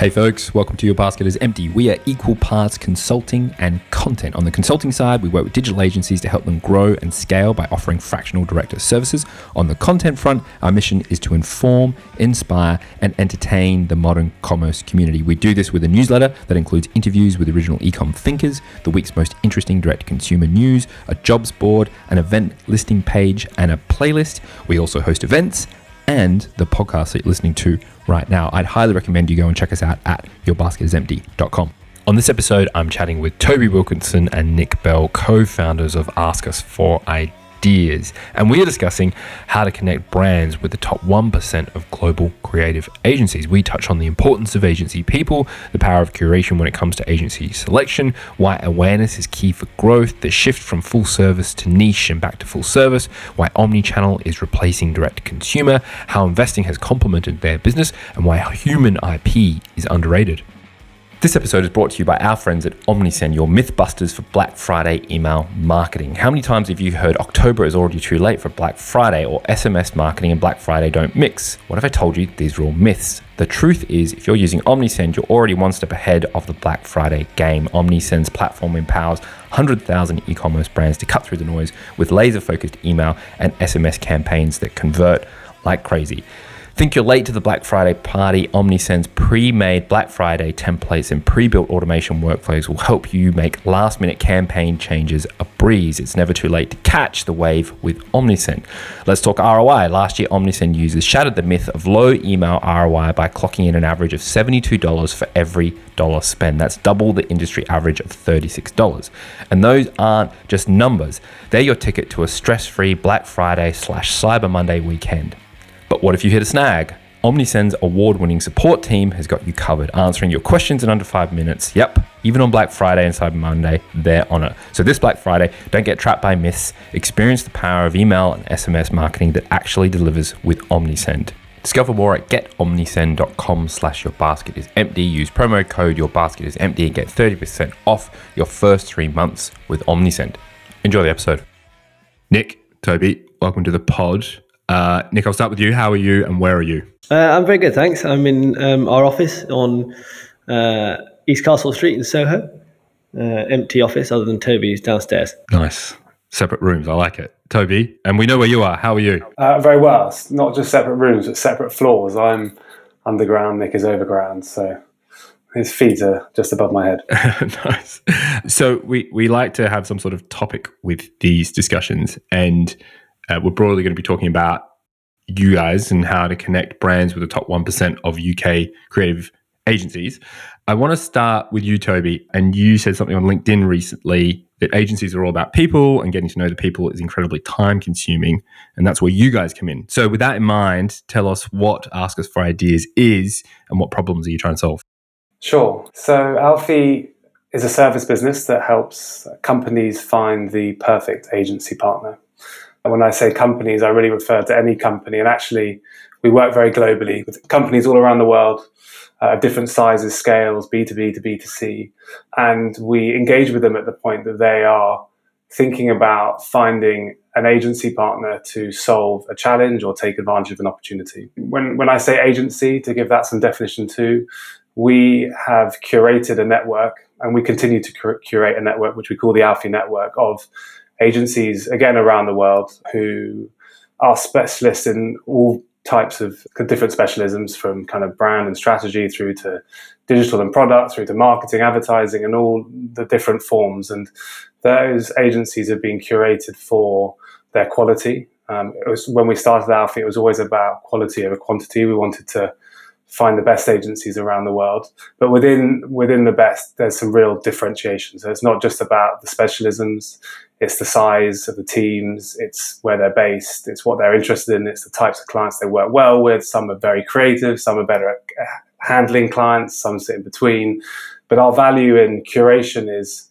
Hey folks, welcome to Your Basket is Empty. We are equal parts consulting and content. On the consulting side, we work with digital agencies to help them grow and scale by offering fractional director services. On the content front, our mission is to inform, inspire, and entertain the modern commerce community. We do this with a newsletter that includes interviews with original ecom thinkers, the week's most interesting direct consumer news, a jobs board, an event listing page, and a playlist. We also host events and the podcast that you're listening to right now. I'd highly recommend you go and check us out at yourbasketisempty.com. On this episode, I'm chatting with Toby Wilkinson and Nick Bell, co founders of Ask Us for Ideas ideas. And we are discussing how to connect brands with the top 1% of global creative agencies. We touch on the importance of agency people, the power of curation when it comes to agency selection, why awareness is key for growth, the shift from full service to niche and back to full service, why omni-channel is replacing direct consumer, how investing has complemented their business, and why human IP is underrated. This episode is brought to you by our friends at Omnisend, your mythbusters for Black Friday email marketing. How many times have you heard October is already too late for Black Friday or SMS marketing and Black Friday don't mix? What if I told you these are all myths? The truth is, if you're using Omnisend, you're already one step ahead of the Black Friday game. Omnisend's platform empowers 100,000 e commerce brands to cut through the noise with laser focused email and SMS campaigns that convert like crazy. Think you're late to the Black Friday party? Omnisend's pre made Black Friday templates and pre built automation workflows will help you make last minute campaign changes a breeze. It's never too late to catch the wave with Omnisend. Let's talk ROI. Last year, Omnisend users shattered the myth of low email ROI by clocking in an average of $72 for every dollar spent. That's double the industry average of $36. And those aren't just numbers, they're your ticket to a stress free Black Friday slash Cyber Monday weekend. But what if you hit a snag? Omnisend's award winning support team has got you covered, answering your questions in under five minutes. Yep, even on Black Friday and Cyber Monday, they're on it. So, this Black Friday, don't get trapped by myths. Experience the power of email and SMS marketing that actually delivers with Omnisend. Discover more at getomnisend.com slash your basket is empty. Use promo code your basket is empty and get 30% off your first three months with Omnisend. Enjoy the episode. Nick, Toby, welcome to the pod. Uh, Nick, I'll start with you. How are you and where are you? Uh, I'm very good, thanks. I'm in um, our office on uh, East Castle Street in Soho. Uh, empty office, other than Toby's downstairs. Nice. Separate rooms. I like it. Toby, and we know where you are. How are you? Uh, very well. It's not just separate rooms, but separate floors. I'm underground, Nick is overground. So his feet are just above my head. nice. So we, we like to have some sort of topic with these discussions. And uh, we're broadly going to be talking about you guys and how to connect brands with the top 1% of UK creative agencies. I want to start with you, Toby. And you said something on LinkedIn recently that agencies are all about people and getting to know the people is incredibly time consuming. And that's where you guys come in. So, with that in mind, tell us what Ask Us for Ideas is and what problems are you trying to solve? Sure. So, AUFI is a service business that helps companies find the perfect agency partner. And when I say companies, I really refer to any company. And actually, we work very globally with companies all around the world, uh, different sizes, scales, B2B to B2C. And we engage with them at the point that they are thinking about finding an agency partner to solve a challenge or take advantage of an opportunity. When, when I say agency, to give that some definition too, we have curated a network and we continue to curate a network, which we call the AUFI Network of agencies, again, around the world who are specialists in all types of different specialisms from kind of brand and strategy through to digital and product through to marketing advertising and all the different forms and those agencies have been curated for their quality um, it was when we started AUFI, it was always about quality over quantity. We wanted to find the best agencies around the world. But within within the best, there's some real differentiation. So it's not just about the specialisms; it's the size of the teams, it's where they're based, it's what they're interested in, it's the types of clients they work well with. Some are very creative, some are better at uh, handling clients, some sit in between. But our value in curation is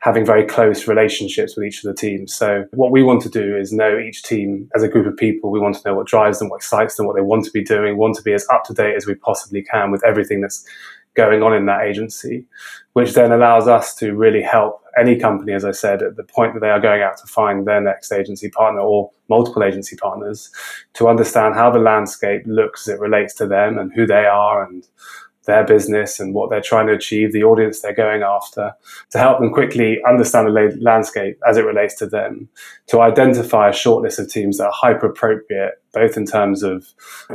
having very close relationships with each of the teams. So what we want to do is know each team as a group of people. We want to know what drives them, what excites them, what they want to be doing, want to be as up to date as we possibly can with everything that's going on in that agency, which then allows us to really help any company, as I said, at the point that they are going out to find their next agency partner or multiple agency partners to understand how the landscape looks as it relates to them and who they are and their business and what they're trying to achieve, the audience they're going after, to help them quickly understand the landscape as it relates to them, to identify a short list of teams that are hyper appropriate, both in terms of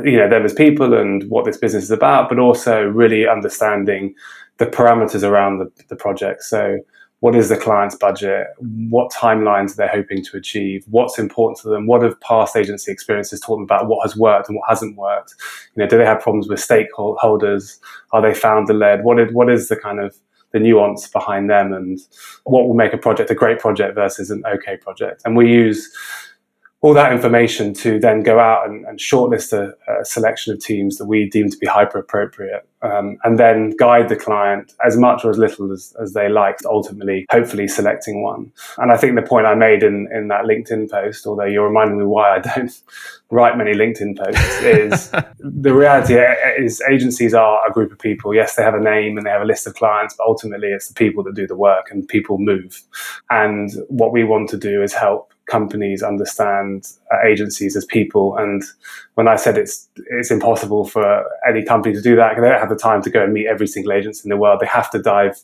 you know them as people and what this business is about, but also really understanding the parameters around the, the project. So what is the client's budget, what timelines they're hoping to achieve, what's important to them, what have past agency experiences taught them about what has worked and what hasn't worked. You know, do they have problems with stakeholders? Are they founder led? What is, what is the kind of the nuance behind them and what will make a project a great project versus an okay project? And we use all that information to then go out and, and shortlist a, a, selection of teams that we deem to be hyper appropriate um, and then guide the client as much or as little as, as they like, ultimately, hopefully selecting one. And I think the point I made in, in that LinkedIn post, although you're reminding me why I don't write many LinkedIn posts, is the reality is agencies are a group of people. Yes, they have a name and they have a list of clients, but ultimately it's the people that do the work and people move. And what we want to do is help companies understand uh, agencies as people. And when I said it's it's impossible for any company to do that, they don't have the time to go and meet every single agency in the world. They have to dive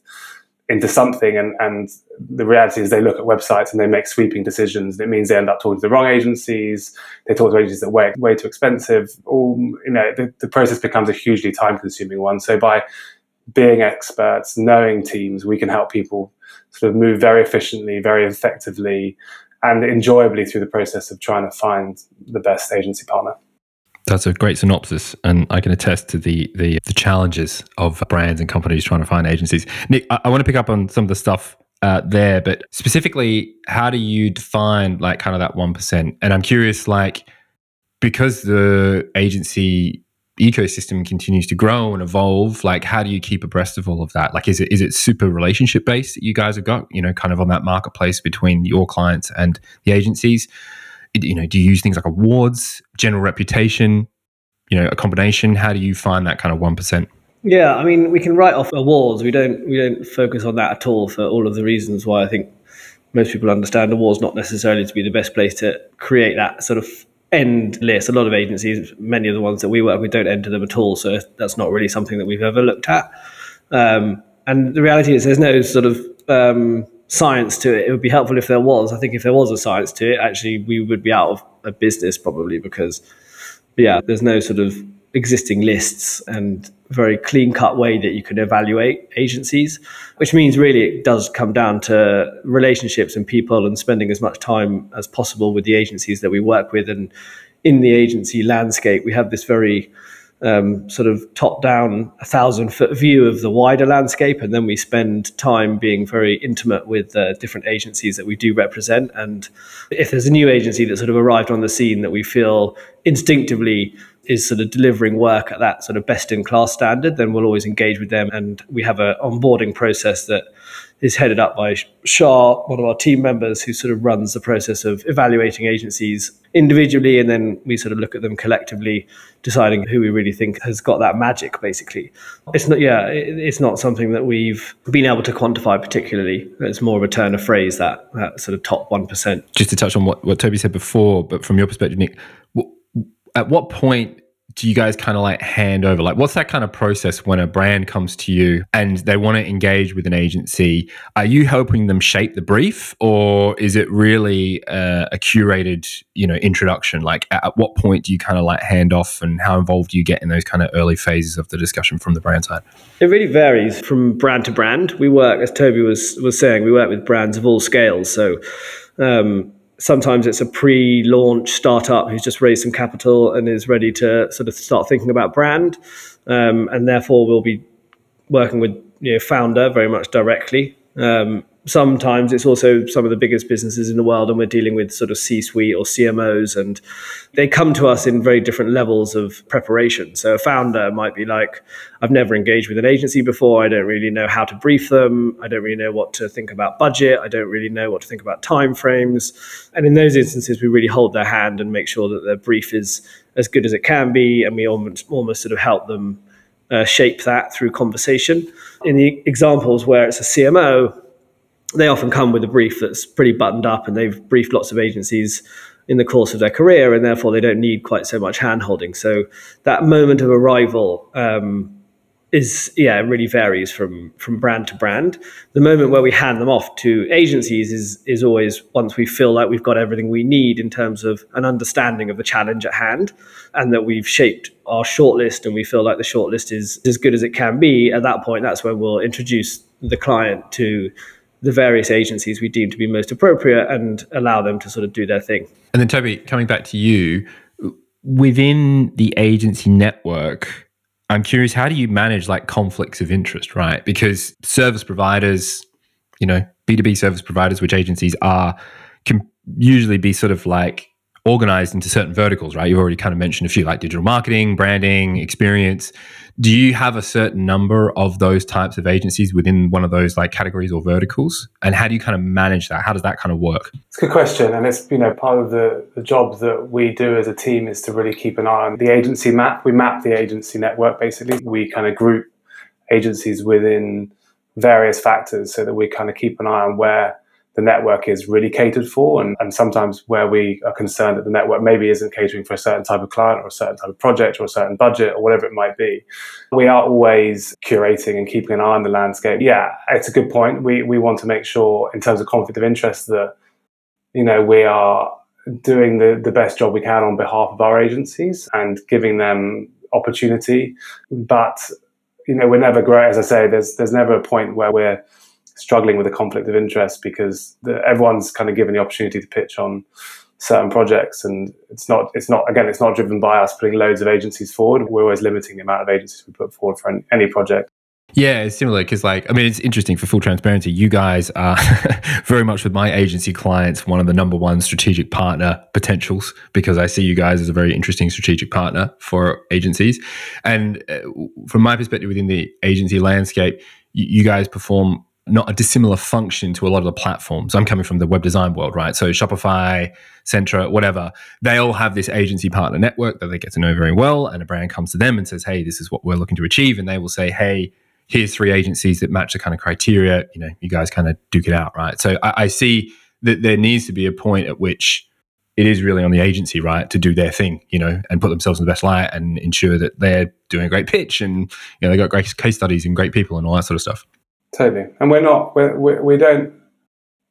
into something and, and the reality is they look at websites and they make sweeping decisions. It means they end up talking to the wrong agencies. They talk to agencies that way, way too expensive. All you know, the, the process becomes a hugely time consuming one. So by being experts, knowing teams, we can help people sort of move very efficiently, very effectively, and enjoyably through the process of trying to find the best agency partner. That's a great synopsis, and I can attest to the the, the challenges of brands and companies trying to find agencies. Nick, I, I want to pick up on some of the stuff uh, there, but specifically, how do you define like kind of that one percent? And I'm curious, like because the agency ecosystem continues to grow and evolve like how do you keep abreast of all of that? Like is it is it super relationship based that you guys have got you know kind of on that marketplace between your clients and the agencies? You know do you use things like awards general reputation you know a combination? How do you find that kind of 1% yeah i mean we can write off awards. We don't we don't focus on that at all for all of the reasons why i think most people understand awards not necessarily to be the best place to create that sort of end. A lot of agencies, many of the ones that we work with, don't enter them at all. So that's not really something that we've ever looked at. Um, and the reality is, there's no sort of um, science to it. It would be helpful if there was. I think if there was a science to it, actually, we would be out of a business probably because, yeah, there's no sort of existing lists and very clean cut way that you can evaluate agencies, which means really it does come down to relationships and people and spending as much time as possible with the agencies that we work with. And in the agency landscape, we have this very um, sort of top down, a thousand foot view of the wider landscape. And then we spend time being very intimate with uh, different agencies that we do represent. And if there's a new agency that sort of arrived on the scene that we feel instinctively is sort of delivering work at that sort of best in class standard, then we'll always engage with them. And we have an onboarding process that is headed up by Shah, one of our team members, who sort of runs the process of evaluating agencies individually, and then we sort of look at them collectively, deciding who we really think has got that magic. Basically, it's not yeah, it's not something that we've been able to quantify particularly. It's more of a turn of phrase that that sort of top one percent. Just to touch on what what Toby said before, but from your perspective, Nick, at what point do you guys kind of like hand over? Like, what's that kind of process when a brand comes to you and they want to engage with an agency? Are you helping them shape the brief, or is it really uh, a curated, you know, introduction? Like, at what point do you kind of like hand off, and how involved do you get in those kind of early phases of the discussion from the brand side? It really varies from brand to brand. We work, as Toby was was saying, we work with brands of all scales. So. Um, sometimes it's a pre-launch startup who's just raised some capital and is ready to sort of start thinking about brand, um, and therefore we'll be working with you know founder very much directly. Um, sometimes it's also some of the biggest businesses in the world and we're dealing with sort of c-suite or cmos and they come to us in very different levels of preparation. So a founder might be like i've never engaged with an agency before. I don't really know how to brief them. I don't really know what to think about budget. I don't really know what to think about timeframes. And in those instances we really hold their hand and make sure that their brief is as good as it can be and we almost, almost sort of help them uh, shape that through conversation. In the examples where it's a cmo they often come with a brief that's pretty buttoned up and they've briefed lots of agencies in the course of their career and therefore they don't need quite so much handholding. so that moment of arrival um, is yeah it really varies from from brand to brand the moment where we hand them off to agencies is is always once we feel like we've got everything we need in terms of an understanding of the challenge at hand and that we've shaped our shortlist and we feel like the shortlist is as good as it can be at that point that's when we'll introduce the client to the various agencies we deem to be most appropriate and allow them to sort of do their thing and then toby coming back to you within the agency network I'm curious, how do you manage like conflicts of interest, right? Because service providers, you know, B2B service providers, which agencies are, can usually be sort of like organized into certain verticals, right? You've already kind of mentioned a few like digital marketing, branding, experience. Do you have a certain number of those types of agencies within one of those like categories or verticals? And how do you kind of manage that? How does that kind of work? It's a good question. And it's, you know, part of the, the job that we do as a team is to really keep an eye on the agency map. We map the agency network basically. We kind of group agencies within various factors so that we kind of keep an eye on where the network is really catered for and, and sometimes where we are concerned that the network maybe isn't catering for a certain type of client or a certain type of project or a certain budget or whatever it might be we are always curating and keeping an eye on the landscape. Yeah it's a good point. We we want to make sure in terms of conflict of interest that you know we are doing the, the best job we can on behalf of our agencies and giving them opportunity. But you know we're never great. As i say there's there's never a point where we're struggling with a conflict of interest because the, everyone's kind of given the opportunity to pitch on certain projects and it's not it's not again it's not driven by us putting loads of agencies forward we're always limiting the amount of agencies we put forward for any, any project yeah, it's similar because, like, I mean, it's interesting for full transparency. You guys are very much with my agency clients one of the number one strategic partner potentials because I see you guys as a very interesting strategic partner for agencies. And uh, from my perspective within the agency landscape, you, you guys perform not a dissimilar function to a lot of the platforms. I'm coming from the web design world, right? So Shopify, Centra, whatever, they all have this agency partner network that they get to know very well. And a brand comes to them and says, Hey, this is what we're looking to achieve. And they will say, Hey, here's three agencies that match the kind of criteria. You know, you guys kind of duke it out, right? So I, I see that there needs to be a point at which it is really on the agency, right, to do their thing, you know, and put themselves in the best light and ensure that they're doing a great pitch and, you know, they got great case studies and great people and all that sort of stuff. Totally. And we're not, we're, we, we don't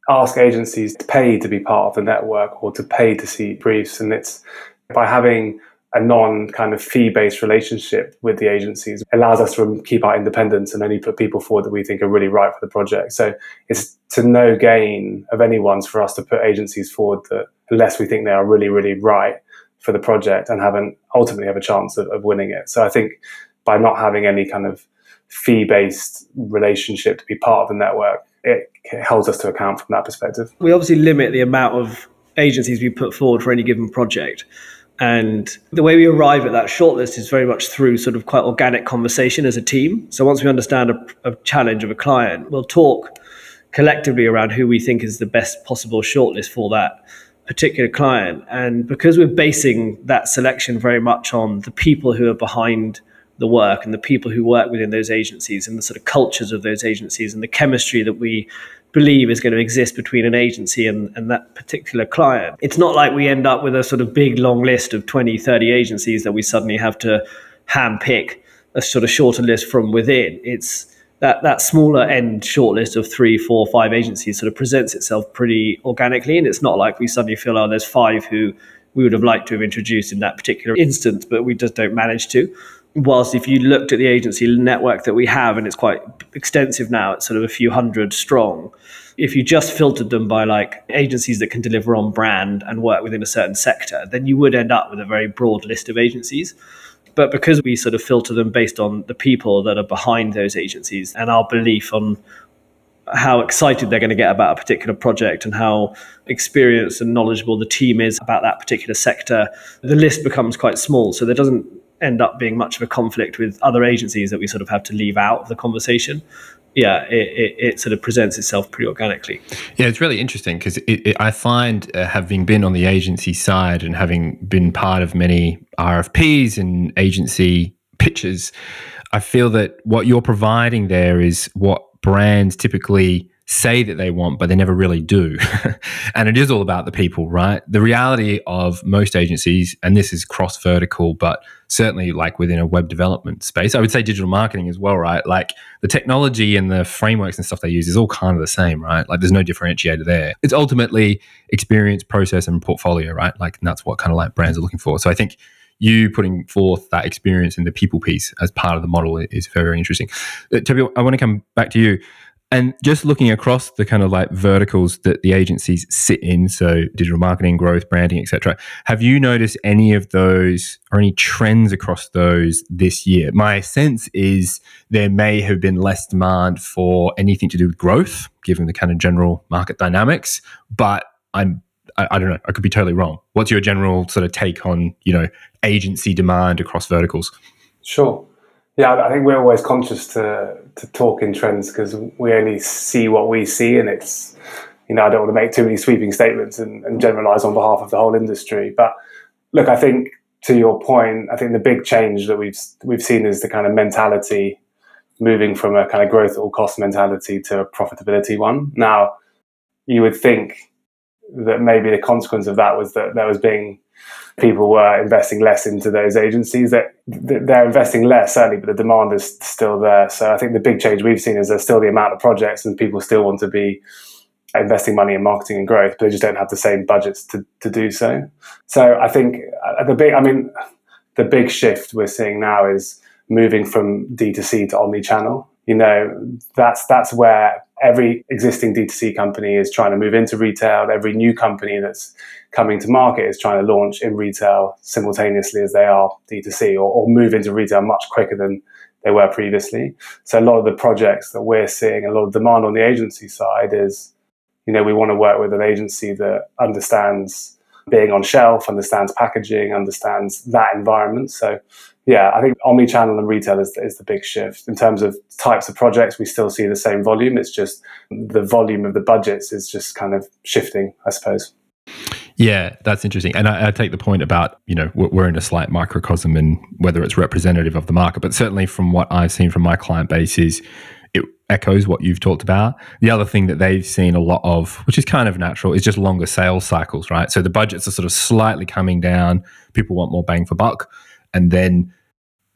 ask agencies to pay to be part of the network or to pay to see briefs. And it's by having a non kind of fee based relationship with the agencies allows us to keep our independence and only put people forward that we think are really right for the project. So it's to no gain of anyone's for us to put agencies forward that unless we think they are really, really right for the project and haven't ultimately have a chance of, of winning it. So I think by not having any kind of fee based relationship to be part of the network, it holds us to account from that perspective. We obviously limit the amount of agencies we put forward for any given project. And the way we arrive at that shortlist is very much through sort of quite organic conversation as a team. So once we understand a, a challenge of a client, we'll talk collectively around who we think is the best possible shortlist for that particular client. And because we're basing that selection very much on the people who are behind the work and the people who work within those agencies and the sort of cultures of those agencies and the chemistry that we believe is going to exist between an agency and, and that particular client. It's not like we end up with a sort of big long list of 20, 30 agencies that we suddenly have to hand pick a sort of shorter list from within. It's that, that smaller end shortlist of three, four, five agencies sort of presents itself pretty organically. And it's not like we suddenly feel, oh, there's five who we would have liked to have introduced in that particular instance, but we just don't manage to whilst if you looked at the agency network that we have, and it's quite extensive now, it's sort of a few hundred strong. If you just filtered them by like agencies that can deliver on brand and work within a certain sector, then you would end up with a very broad list of agencies. But because we sort of filter them based on the people that are behind those agencies and our belief on how excited they're going to get about a particular project and how experienced and knowledgeable the team is about that particular sector, the list becomes quite small. So there doesn't end up being much of a conflict with other agencies that we sort of have to leave out of the conversation yeah, it, it, it, sort of presents itself pretty organically. Yeah, it's really interesting because I find uh, having been on the agency side and having been part of many RFPs and agency pitches, I feel that what you're providing there is what brands typically say that they want, but they never really do. and it is all about the people, right? The reality of most agencies, and this is cross vertical, but certainly like within a web development space, I would say digital marketing as well, right? Like the technology and the frameworks and stuff they use is all kind of the same, right? Like there's no differentiator there. It's ultimately experience, process, and portfolio, right? Like that's what kind of like brands are looking for. So I think you putting forth that experience in the people piece as part of the model is very, very interesting. Uh, Toby, I want to come back to you. And just looking across the kind of like verticals that the agencies sit in, so digital marketing, growth, branding, etc. Have you noticed any of those or any trends across those this year? My sense is there may have been less demand for anything to do with growth, given the kind of general market dynamics. But I'm I, I don't know, I could be totally wrong. What's your general sort of take on, you know, agency demand across verticals? Sure. Yeah, I think we're always conscious to to talk in trends because we only see what we see, and it's you know I don't want to make too many sweeping statements and, and generalize on behalf of the whole industry. But look, I think to your point, I think the big change that we've we've seen is the kind of mentality moving from a kind of growth at all cost mentality to a profitability one. Now, you would think that maybe the consequence of that was that there was being people were investing less into those agencies. That they're investing less certainly, but the demand is still there. So I think the big change we've seen is there's still the amount of projects, and people still want to be investing money in marketing and growth, but they just don't have the same budgets to, to do so. So I think uh, the big, I mean, the big shift we're seeing now is moving from D2C to omni-channel. You know, that's that's where every existing D2C company is trying to move into retail. Every new company that's coming to market is trying to launch in retail simultaneously as they are D2C or, or move into retail much quicker than they were previously. So a lot of the projects that we're seeing, a lot of demand on the agency side is, you know, we want to work with an agency that understands being on shelf, understands packaging, understands that environment. So yeah, I think omni-channel and retail is, is the big shift. In terms of types of projects, we still see the same volume. It's just the volume of the budgets is just kind of shifting, I suppose. Yeah, that's interesting. And I, I, take the point about, you know, we're in a slight microcosm and whether it's representative of the market, but certainly from what I've seen from my client base is it echoes what you've talked about. The other thing that they've seen a lot of, which is kind of natural, is just longer sales cycles, right? So the budgets are sort of slightly coming down. People want more bang for buck and then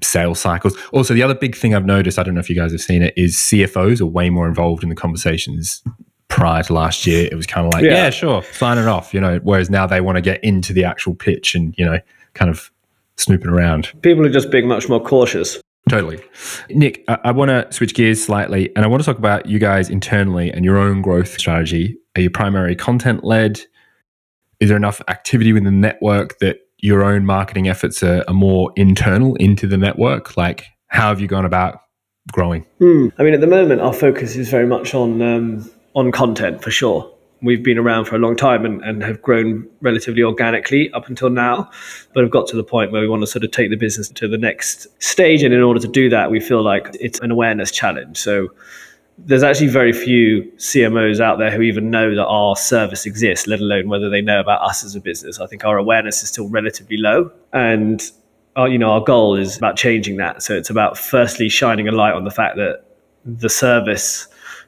sales cycles. Also, the other big thing I've noticed, I don't know if you guys have seen it, is CFOs are way more involved in the conversations prior to last year. It was kind of like, yeah, yeah sure, sign it off, you know, whereas now they want to get into the actual pitch and, you know, kind of snooping around. People are just being much more cautious. Totally. Nick, I, I want to switch gears slightly and I want to talk about you guys internally and your own growth strategy. Are you primary content led? Is there enough activity within the network that your own marketing efforts are, are more internal into the network? Like, how have you gone about growing? Mm. I mean, at the moment, our focus is very much on um, on content for sure. We've been around for a long time and, and have grown relatively organically up until now, but have got to the point where we want to sort of take the business to the next stage. And in order to do that, we feel like it's an awareness challenge. So there's actually very few CMOs out there who even know that our service exists, let alone whether they know about us as a business. I think our awareness is still relatively low, and our, you know our goal is about changing that. So it's about firstly shining a light on the fact that the service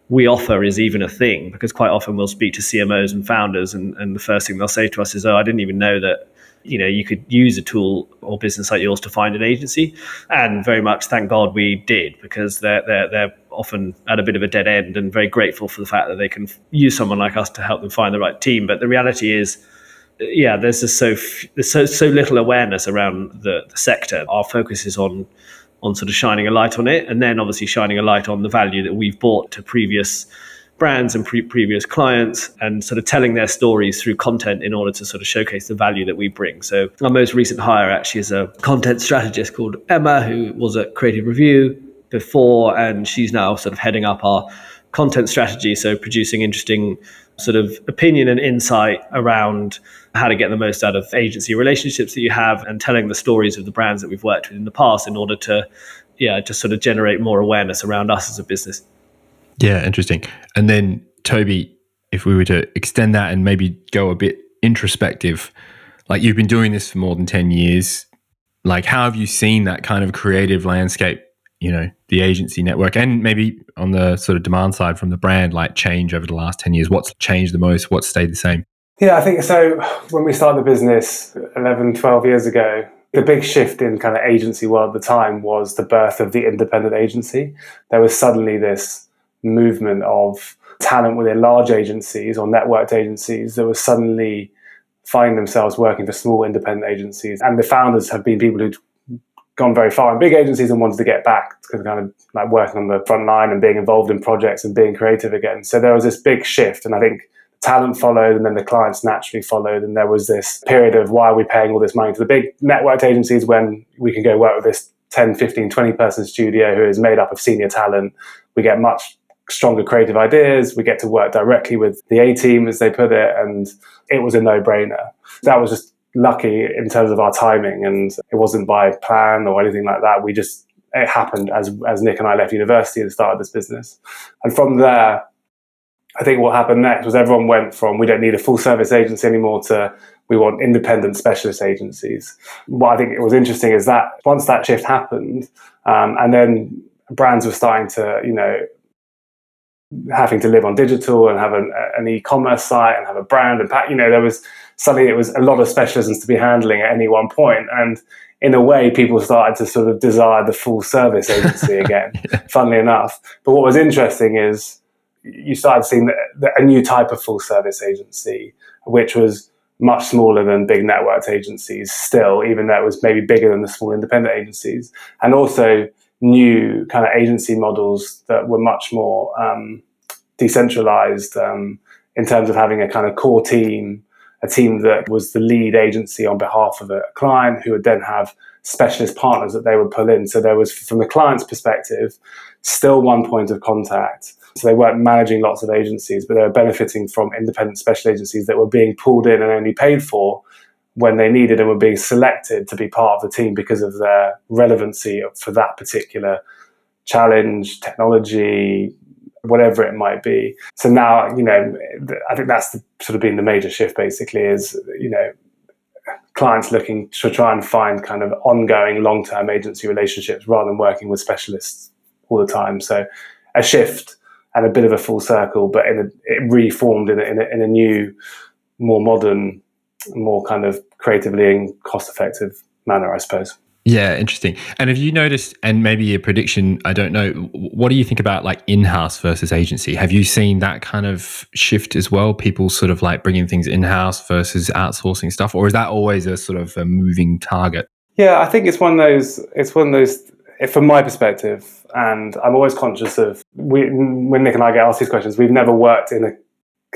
we offer is even a thing, because quite often we'll speak to CMOs and founders, and, and the first thing they'll say to us is, "Oh, I didn't even know that." you know you could use a tool or business like yours to find an agency and very much thank god we did because they're they're, they're often at a bit of a dead end and very grateful for the fact that they can use someone like us to help them find the right team but the reality is yeah there's just so there's so so little awareness around the, the sector our focus is on on sort of shining a light on it and then obviously shining a light on the value that we've brought to previous brands and pre- previous clients and sort of telling their stories through content in order to sort of showcase the value that we bring. So our most recent hire actually is a content strategist called Emma, who was at Creative Review before, and she's now sort of heading up our content strategy. So producing interesting sort of opinion and insight around how to get the most out of agency relationships that you have and telling the stories of the brands that we've worked with in the past in order to yeah, just sort of generate more awareness around us as a business. Yeah, interesting. And then, Toby, if we were to extend that and maybe go a bit introspective, like you've been doing this for more than 10 years, like how have you seen that kind of creative landscape you know the agency network and maybe on the sort of demand side from the brand like change over the last 10 years? What's changed the most? What's stayed the same? Yeah i think so. When we started the business 11 12 years ago the big shift in kind of agency world at the time was the birth of the independent agency. There was suddenly this movement of talent within large agencies or networked agencies that was suddenly find themselves working for small independent agencies. And the founders have been people who gone very far in big agencies and wanted to get back to kind of like working on the front line and being involved in projects and being creative again. So there was this big shift, and I think talent followed, and then the clients naturally followed, and there was this period of why are we paying all this money to the big networked agencies when we can go work with this 10, 15, 20 person studio who is made up of senior talent. We get much stronger creative ideas. We get to work directly with the A team, as they put it, and it was a no brainer. That was just lucky in terms of our timing, and it wasn't by plan or anything like that. We just it happened as as Nick and I left university and started this business, and from there, I think what happened next was everyone went from we don't need a full service agency anymore to we want independent specialist agencies. What I think it was interesting is that once that shift happened, um, and then brands were starting to you know having to live on digital and have an, an e-commerce site and have a brand and you know there was suddenly it was a lot of specialisms to be handling at any one point and in a way people started to sort of desire the full service agency again yeah. funnily enough but what was interesting is you started seeing a new type of full service agency which was much smaller than big networked agencies still even though it was maybe bigger than the small independent agencies and also new kind of agency models that were much more um, decentralized um, in terms of having a kind of core team, a team that was the lead agency on behalf of a client who would then have specialist partners that they would pull in. So there was, from the client's perspective, still one point of contact. So they weren't managing lots of agencies, but they were benefiting from independent special agencies that were being pulled in and only paid for when they needed and were being selected to be part of the team because of their relevancy for that particular challenge, technology, whatever it might be. So now, you know, I think that's the, sort of been the major shift basically is, you know, clients looking to try and find kind of ongoing long term agency relationships rather than working with specialists all the time. So a shift and a bit of a full circle, but in a, it reformed in a, in a, in a new, more modern more kind of creatively and cost effective manner, I suppose. Yeah, interesting. And have you noticed, and maybe a prediction, I don't know, what do you think about like in house versus agency? Have you seen that kind of shift as well? People sort of like bringing things in house versus outsourcing stuff? Or is that always a sort of a moving target? Yeah, I think it's one of those, it's one of those, eh, from my perspective, and I'm always conscious of, we, when Nick and I get asked these questions, we've never worked in a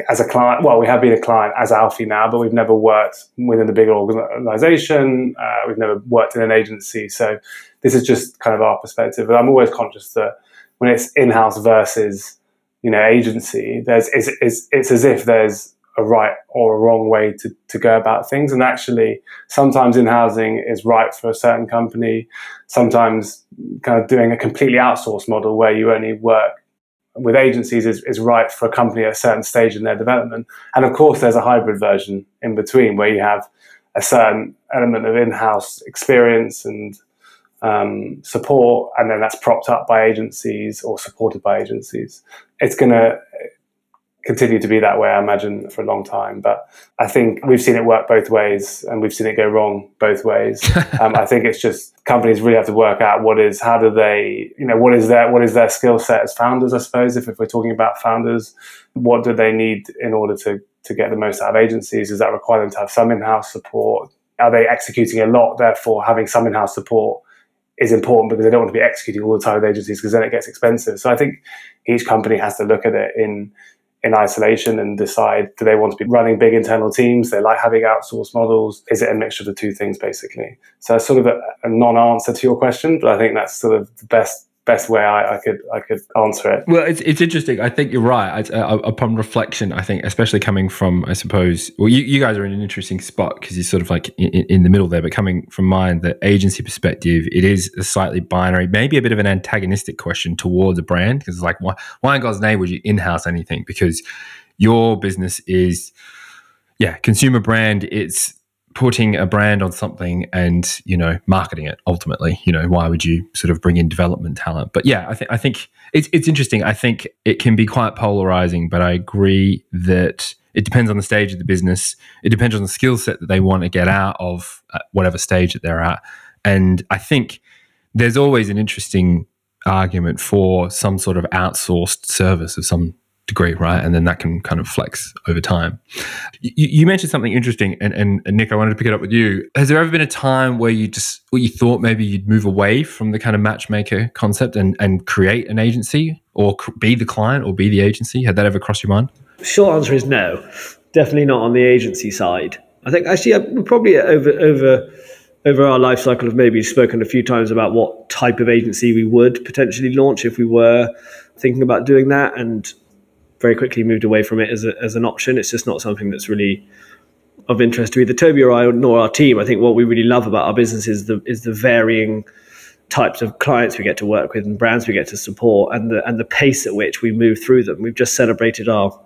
as a client, well, we have been a client as AUFI now, but we've never worked within a bigger organization. Uh, we've never worked in an agency. So this is just kind of our perspective. But I'm always conscious that when it's in-house versus, you know, agency, there's it's, it's, it's as if there's a right or a wrong way to, to go about things. And actually, sometimes in housing is right for a certain company. Sometimes kind of doing a completely outsourced model where you only work with agencies is, is right for a company at a certain stage in their development. And of course, there's a hybrid version in between where you have a certain element of in-house experience and um, support, and then that's propped up by agencies or supported by agencies. It's going to continue to be that way, I imagine, for a long time. But I think we've seen it work both ways, and we've seen it go wrong both ways. um, I think it's just companies really have to work out what is how do they, you know, what is their what is their skill set as founders. I suppose if, if we're talking about founders, what do they need in order to to get the most out of agencies? Does that require them to have some in-house support? Are they executing a lot? Therefore, having some in-house support is important because they don't want to be executing all the time with agencies because then it gets expensive. So I think each company has to look at it in in isolation and decide do they want to be running big internal teams? They like having outsourced models. Is it a mixture of the two things, basically? So, it's sort of a, a non answer to your question, but I think that's sort of the best best way I, I, could I could answer it. Well, it's, it's interesting. I think you're right. I, uh, upon reflection, I think, especially coming from, I suppose, well, you, you guys are in an interesting spot because you're sort of like in, in, the middle there. But coming from mine, the agency perspective, it is a slightly binary, maybe a bit of an antagonistic question towards a brand because it's like, why, why in God's name would you in-house anything? Because your business is, yeah, consumer brand. It's putting a brand on something and you know marketing it ultimately you know why would you sort of bring in development talent? But yeah i think i think it's, it's interesting. I think it can be quite polarizing but i agree that it depends on the stage of the business. It depends on the skill set that they want to get out of uh, whatever stage that they're at. And i think there's always an interesting argument for some sort of outsourced service of some degree, right? And then that can kind of flex over time. You, you mentioned something interesting, and, and, and, Nick, I wanted to pick it up with you. Has there ever been a time where you just, where you thought maybe you'd move away from the kind of matchmaker concept and, and create an agency or be the client or be the agency? Had that ever crossed your mind? Short answer is no. Definitely not on the agency side. I think actually uh, we probably over over over our life cycle have maybe spoken a few times about what type of agency we would potentially launch if we were thinking about doing that. And very quickly moved away from it as, a, as an option. It's just not something that's really of interest to either Toby or I nor our team. I think what we really love about our business is the is the varying types of clients we get to work with and brands we get to support and the and the pace at which we move through them. We've just celebrated our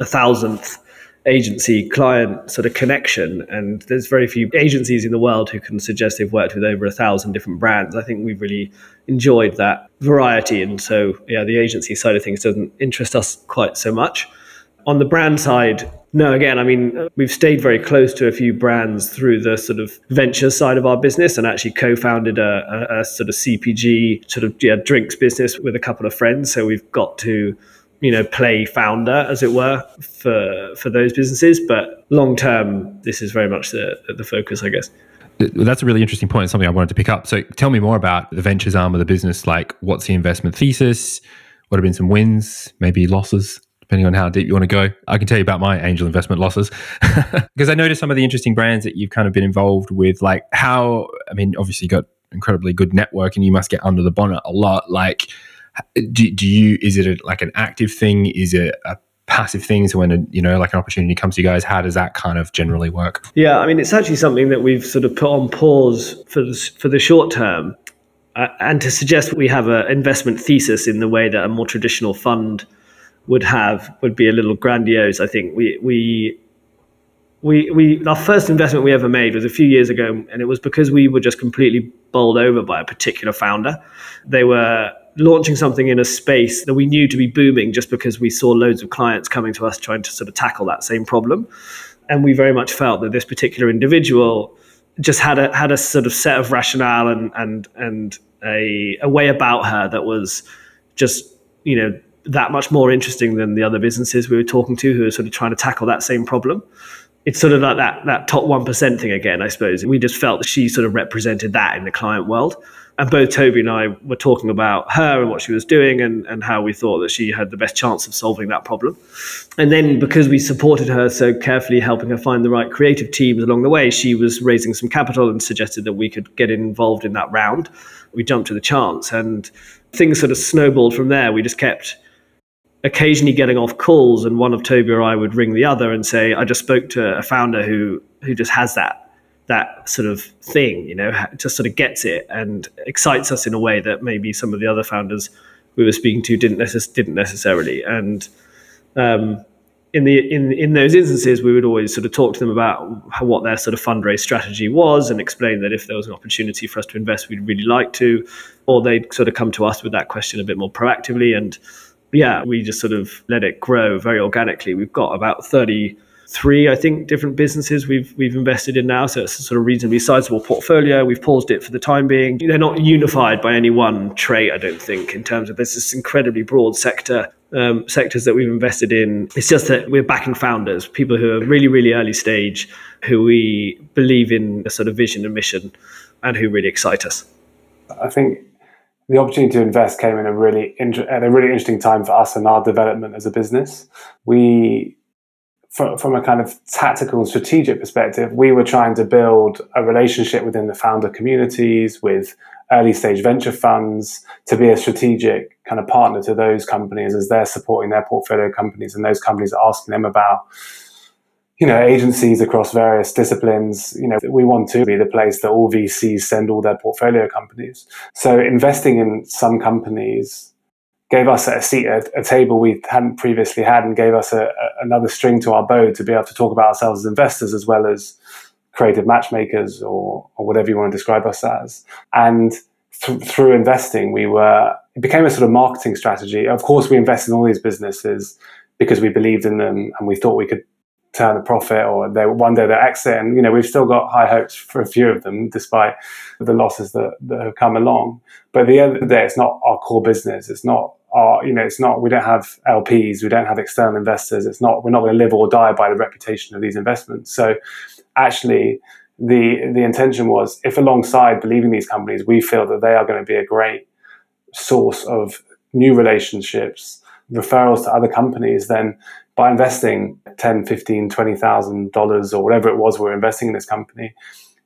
a thousandth agency client sort of connection and there's very few agencies in the world who can suggest they've worked with over a thousand different brands. I think we've really enjoyed that variety and so yeah the agency side of things doesn't interest us quite so much. On the brand side no again i mean we've stayed very close to a few brands through the sort of venture side of our business and actually co-founded a, a, a sort of cpg sort of yeah, drinks business with a couple of friends. So we've got to you know play founder as it were for for those businesses. But long term this is very much the the focus i guess. That's a really interesting point something i wanted to pick up. So tell me more about the ventures arm of the business. Like what's the investment thesis? What have been some wins maybe losses depending on how deep you want to go? I can tell you about my angel investment losses. Because i noticed some of the interesting brands that you've kind of been involved with like how i mean obviously you got incredibly good network and you must get under the bonnet a lot. Like do, do you is it a, like an active thing? Is it a passive thing? So when a, you know like an opportunity comes to you guys how does that kind of generally work? Yeah i mean it's actually something that we've sort of put on pause for the, for the short term uh, and to suggest we have an investment thesis in the way that a more traditional fund would have would be a little grandiose i think. We we we, we our first investment we ever made was a few years ago and it was because we were just completely bowled over by a particular founder. They were launching something in a space that we knew to be booming just because we saw loads of clients coming to us trying to sort of tackle that same problem. And we very much felt that this particular individual just had a had a sort of set of rationale and and and a, a way about her that was just you know that much more interesting than the other businesses we were talking to who were sort of trying to tackle that same problem. It's sort of like that that top one percent thing again, I suppose. We just felt that she sort of represented that in the client world and both Toby and I were talking about her and what she was doing and, and how we thought that she had the best chance of solving that problem. And then because we supported her so carefully, helping her find the right creative teams along the way, she was raising some capital and suggested that we could get involved in that round. We jumped to the chance and things sort of snowballed from there. We just kept occasionally getting off calls and one of Toby or I would ring the other and say, I just spoke to a founder who who just has that that sort of thing, you know, just sort of gets it and excites us in a way that maybe some of the other founders we were speaking to didn't necess- didn't necessarily. And um, in the in in those instances, we would always sort of talk to them about how, what their sort of fundraise strategy was and explain that if there was an opportunity for us to invest, we'd really like to, or they'd sort of come to us with that question a bit more proactively. And yeah, we just sort of let it grow very organically. We've got about thirty three, I think, different businesses we've we've invested in now. So it's a sort of reasonably sizable portfolio. We've paused it for the time being. They're not unified by any one trait, I don't think, in terms of this incredibly broad sector. Um, sectors that we've invested in. It's just that we're backing founders, people who are really, really early stage, who we believe in a sort of vision and mission, and who really excite us. I think the opportunity to invest came in a really at a really interesting time for us and our development as a business. We from, from a kind of tactical and strategic perspective, we were trying to build a relationship within the founder communities with early stage venture funds to be a strategic kind of partner to those companies as they're supporting their portfolio companies and those companies are asking them about you know agencies across various disciplines. You know we want to be the place that all vcs send all their portfolio companies. So investing in some companies gave us a seat at a table we hadn't previously had and gave us a, a, another string to our bow to be able to talk about ourselves as investors as well as creative matchmakers or, or whatever you want to describe us as. And th- through investing, we were, it became a sort of marketing strategy. Of course, we invested in all these businesses because we believed in them and we thought we could turn a profit or they one day they'll exit. And, you know, we've still got high hopes for a few of them despite the losses that, that have come along. But at the end of the day, it's not our core business. It's not our, you know, it's not, we don't have LPs, we don't have external investors. It's not, we're not going to live or die by the reputation of these investments. So actually, the the intention was if alongside believing these companies, we feel that they are going to be a great source of new relationships, referrals to other companies, then by investing 10, 15, 20,000 dollars or whatever it was we're investing in this company,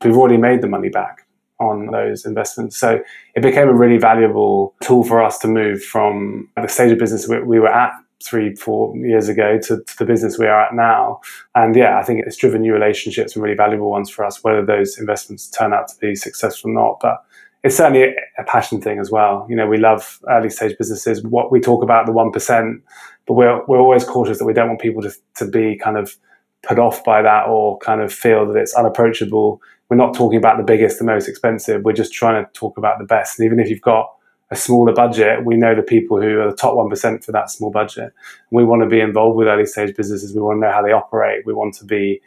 we've already made the money back on those investments. So it became a really valuable tool for us to move from the stage of business we, we were at three, four years ago to, to, the business we are at now. And yeah, I think it's driven new relationships and really valuable ones for us, whether those investments turn out to be successful or not. But it's certainly a passion thing as well. You know, we love early stage businesses. What we talk about the 1%, but we're, we're always cautious that we don't want people to, to be kind of put off by that or kind of feel that it's unapproachable. We're not talking about the biggest, the most expensive. We're just trying to talk about the best. And even if you've got a smaller budget, we know the people who are the top 1% for that small budget. We want to be involved with early stage businesses. We want to know how they operate. We want to be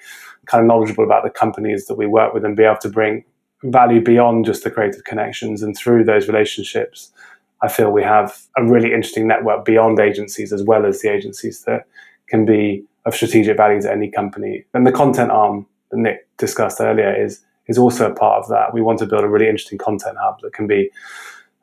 kind of knowledgeable about the companies that we work with and be able to bring value beyond just the creative connections. And through those relationships, I feel we have a really interesting network beyond agencies as well as the agencies that can be of strategic value to any company. And the content arm that Nick discussed earlier is is also a part of that. We want to build a really interesting content hub that can be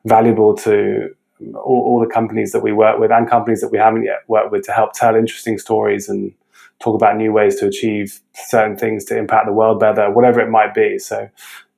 valuable to all, all, the companies that we work with and companies that we haven't yet worked with to help tell interesting stories and talk about new ways to achieve certain things to impact the world better, whatever it might be. So,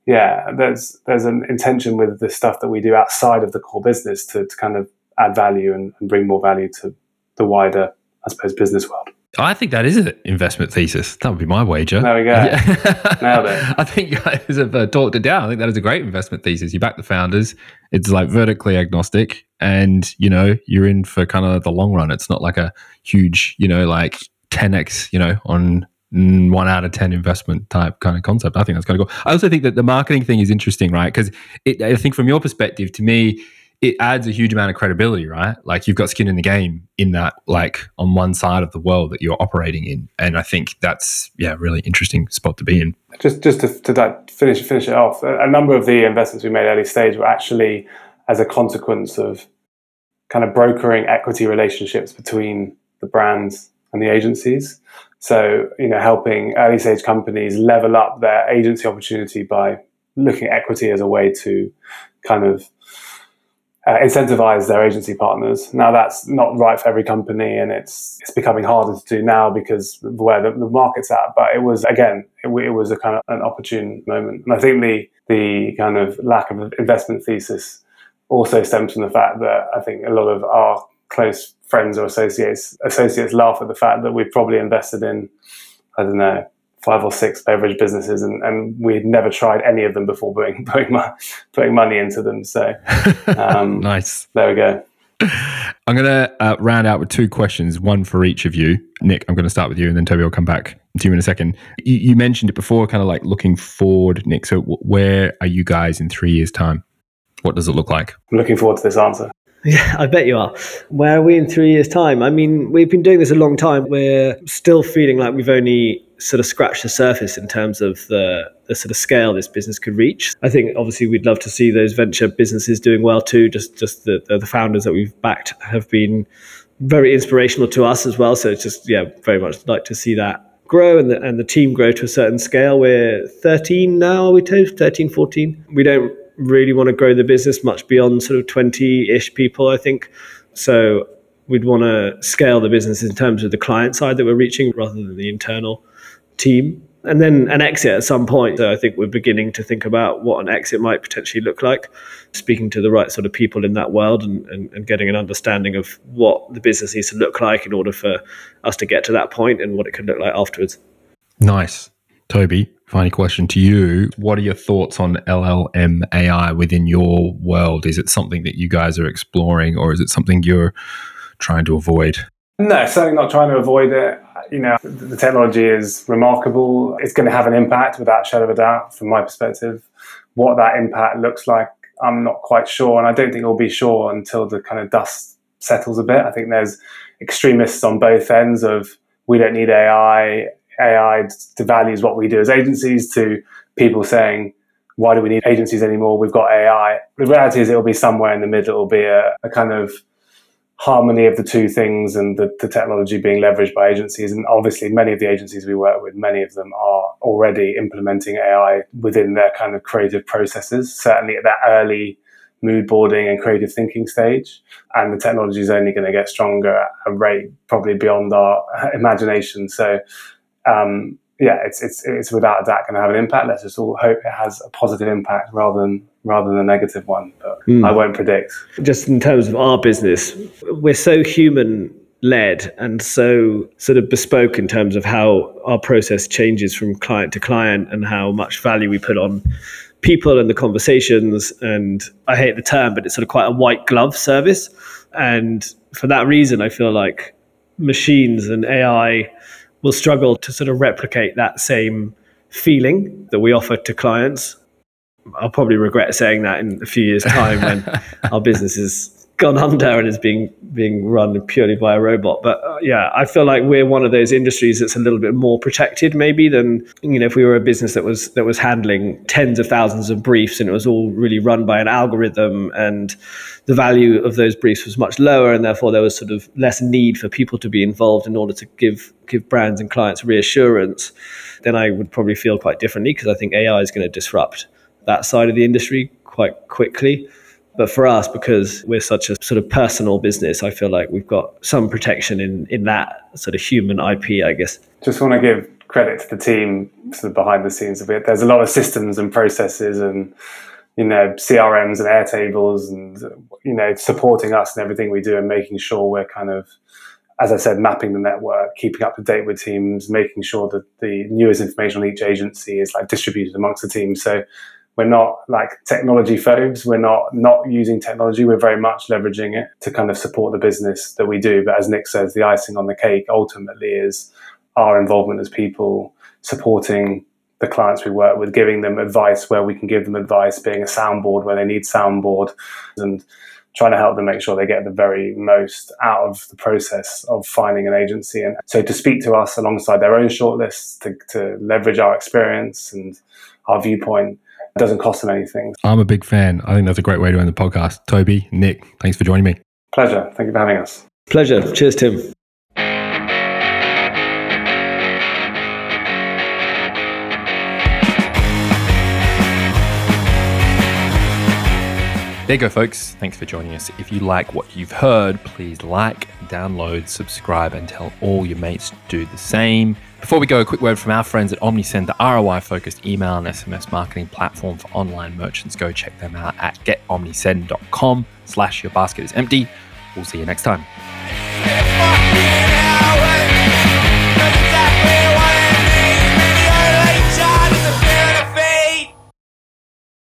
yeah, there's there's an intention with the stuff that we do outside of the core business to, to kind of add value and, and bring more value to the wider, I suppose, business world. I think that is an investment thesis. That would be my wager. There we go. Yeah. Nailed it. I think you guys have uh, talked it down. I think that is a great investment thesis. You back the founders. It's like vertically agnostic, and you know you're in for kind of the long run. It's not like a huge, you know, like 10x, you know, on one out of 10 investment type kind of concept. I think that's kind of cool. I also think that the marketing thing is interesting, right? Because I think from your perspective, to me, it adds a huge amount of credibility, right? Like you've got skin in the game in that, like on one side of the world that you're operating in, and I think that's yeah, really interesting spot to be in. Just just to, to that finish finish it off, a number of the investments we made early stage were actually as a consequence of kind of brokering equity relationships between the brands and the agencies. So you know, helping early stage companies level up their agency opportunity by looking at equity as a way to kind of uh, incentivize their agency partners. Now that's not right for every company, and it's it's becoming harder to do now because of where the, the market's at. But it was again, it, it, was a kind of an opportune moment, and I think the the kind of lack of investment thesis also stems from the fact that I think a lot of our close friends or associates associates laugh at the fact that we've probably invested in I don't know five or six beverage businesses, and, and we had never tried any of them before putting putting, putting money into them. So um, nice. There we go. I'm going to uh, round out with two questions, one for each of you. Nick, I'm going to start with you, and then Toby will come back to you in a second. You, you mentioned it before, kind of like looking forward, Nick. So, w- where are you guys in three years' time? What does it look like? I'm looking forward to this answer. Yeah, I bet you are. Where are we in three years' time? I mean, we've been doing this a long time. We're still feeling like we've only sort of scratch the surface in terms of the, the sort of scale this business could reach. I think obviously we'd love to see those venture businesses doing well too. Just just the, the founders that we've backed have been very inspirational to us as well. So it's just yeah, very much like to see that grow and the, and the team grow to a certain scale. We're 13 now, are we told? 13, 14. We don't really want to grow the business much beyond sort of 20-ish people, I think. So we'd want to scale the business in terms of the client side that we're reaching rather than the internal team. And then an exit at some point. So I think we're beginning to think about what an exit might potentially look like, speaking to the right sort of people in that world and, and, and getting an understanding of what the business needs to look like in order for us to get to that point and what it could look like afterwards. Nice. Toby, final question to you. What are your thoughts on LLM AI within your world? Is it something that you guys are exploring or is it something you're trying to avoid? No, certainly not trying to avoid it. You know, the technology is remarkable. It's going to have an impact without shadow of a doubt, from my perspective. What that impact looks like, I'm not quite sure. And I don't think we'll be sure until the kind of dust settles a bit. I think there's extremists on both ends of we don't need AI, AI devalues what we do as agencies, to people saying, why do we need agencies anymore? We've got AI. The reality is it'll be somewhere in the middle. It'll be a, a kind of harmony of the two things and the, the, technology being leveraged by agencies. And obviously, many of the agencies we work with, many of them are already implementing AI within their kind of creative processes, certainly at that early mood boarding and creative thinking stage. And the technology is only going to get stronger at a rate probably beyond our imagination. So, um, yeah, it's, it's, it's without a doubt going to have an impact. Let's just all hope it has a positive impact rather than rather than a negative one. But mm. I won't predict. Just in terms of our business, we're so human led and so sort of bespoke in terms of how our process changes from client to client and how much value we put on people and the conversations. And I hate the term, but it's sort of quite a white glove service. And for that reason, I feel like machines and AI will struggle to sort of replicate that same feeling that we offer to clients. I'll probably regret saying that in a few years' time when our business has gone under and is being being run purely by a robot. But uh, yeah, I feel like we're one of those industries that's a little bit more protected, maybe than you know if we were a business that was that was handling tens of thousands of briefs and it was all really run by an algorithm and the value of those briefs was much lower and therefore there was sort of less need for people to be involved in order to give give brands and clients reassurance. Then I would probably feel quite differently because I think AI is going to disrupt that side of the industry quite quickly. But for us, because we're such a sort of personal business, I feel like we've got some protection in, in that sort of human IP, I guess. Just want to give credit to the team sort of behind the scenes of it. There's a lot of systems and processes and you know CRMs and Airtables and you know supporting us and everything we do and making sure we're kind of as I said, mapping the network, keeping up to date with teams, making sure that the newest information on each agency is like distributed amongst the teams. So we're not like technology phobes. We're not not using technology. We're very much leveraging it to kind of support the business that we do. But as Nick says, the icing on the cake ultimately is our involvement as people supporting the clients we work with, giving them advice where we can give them advice, being a soundboard where they need soundboard, and trying to help them make sure they get the very most out of the process of finding an agency. And so to speak to us alongside their own shortlists, to, to leverage our experience and our viewpoint doesn't cost them anything. I'm a big fan. I think that's a great way to end the podcast. Toby, Nick, thanks for joining me. Pleasure. Thank you for having us. Pleasure. Cheers, Tim. There you go, folks. Thanks for joining us. If you like what you've heard, please like, download, subscribe, and tell all your mates to do the same. Before we go, a quick word from our friends at Omnisend, the ROI focused email and SMS marketing platform for online merchants. Go check them out at getomnisend.com slash your basket is empty. We'll see you next time.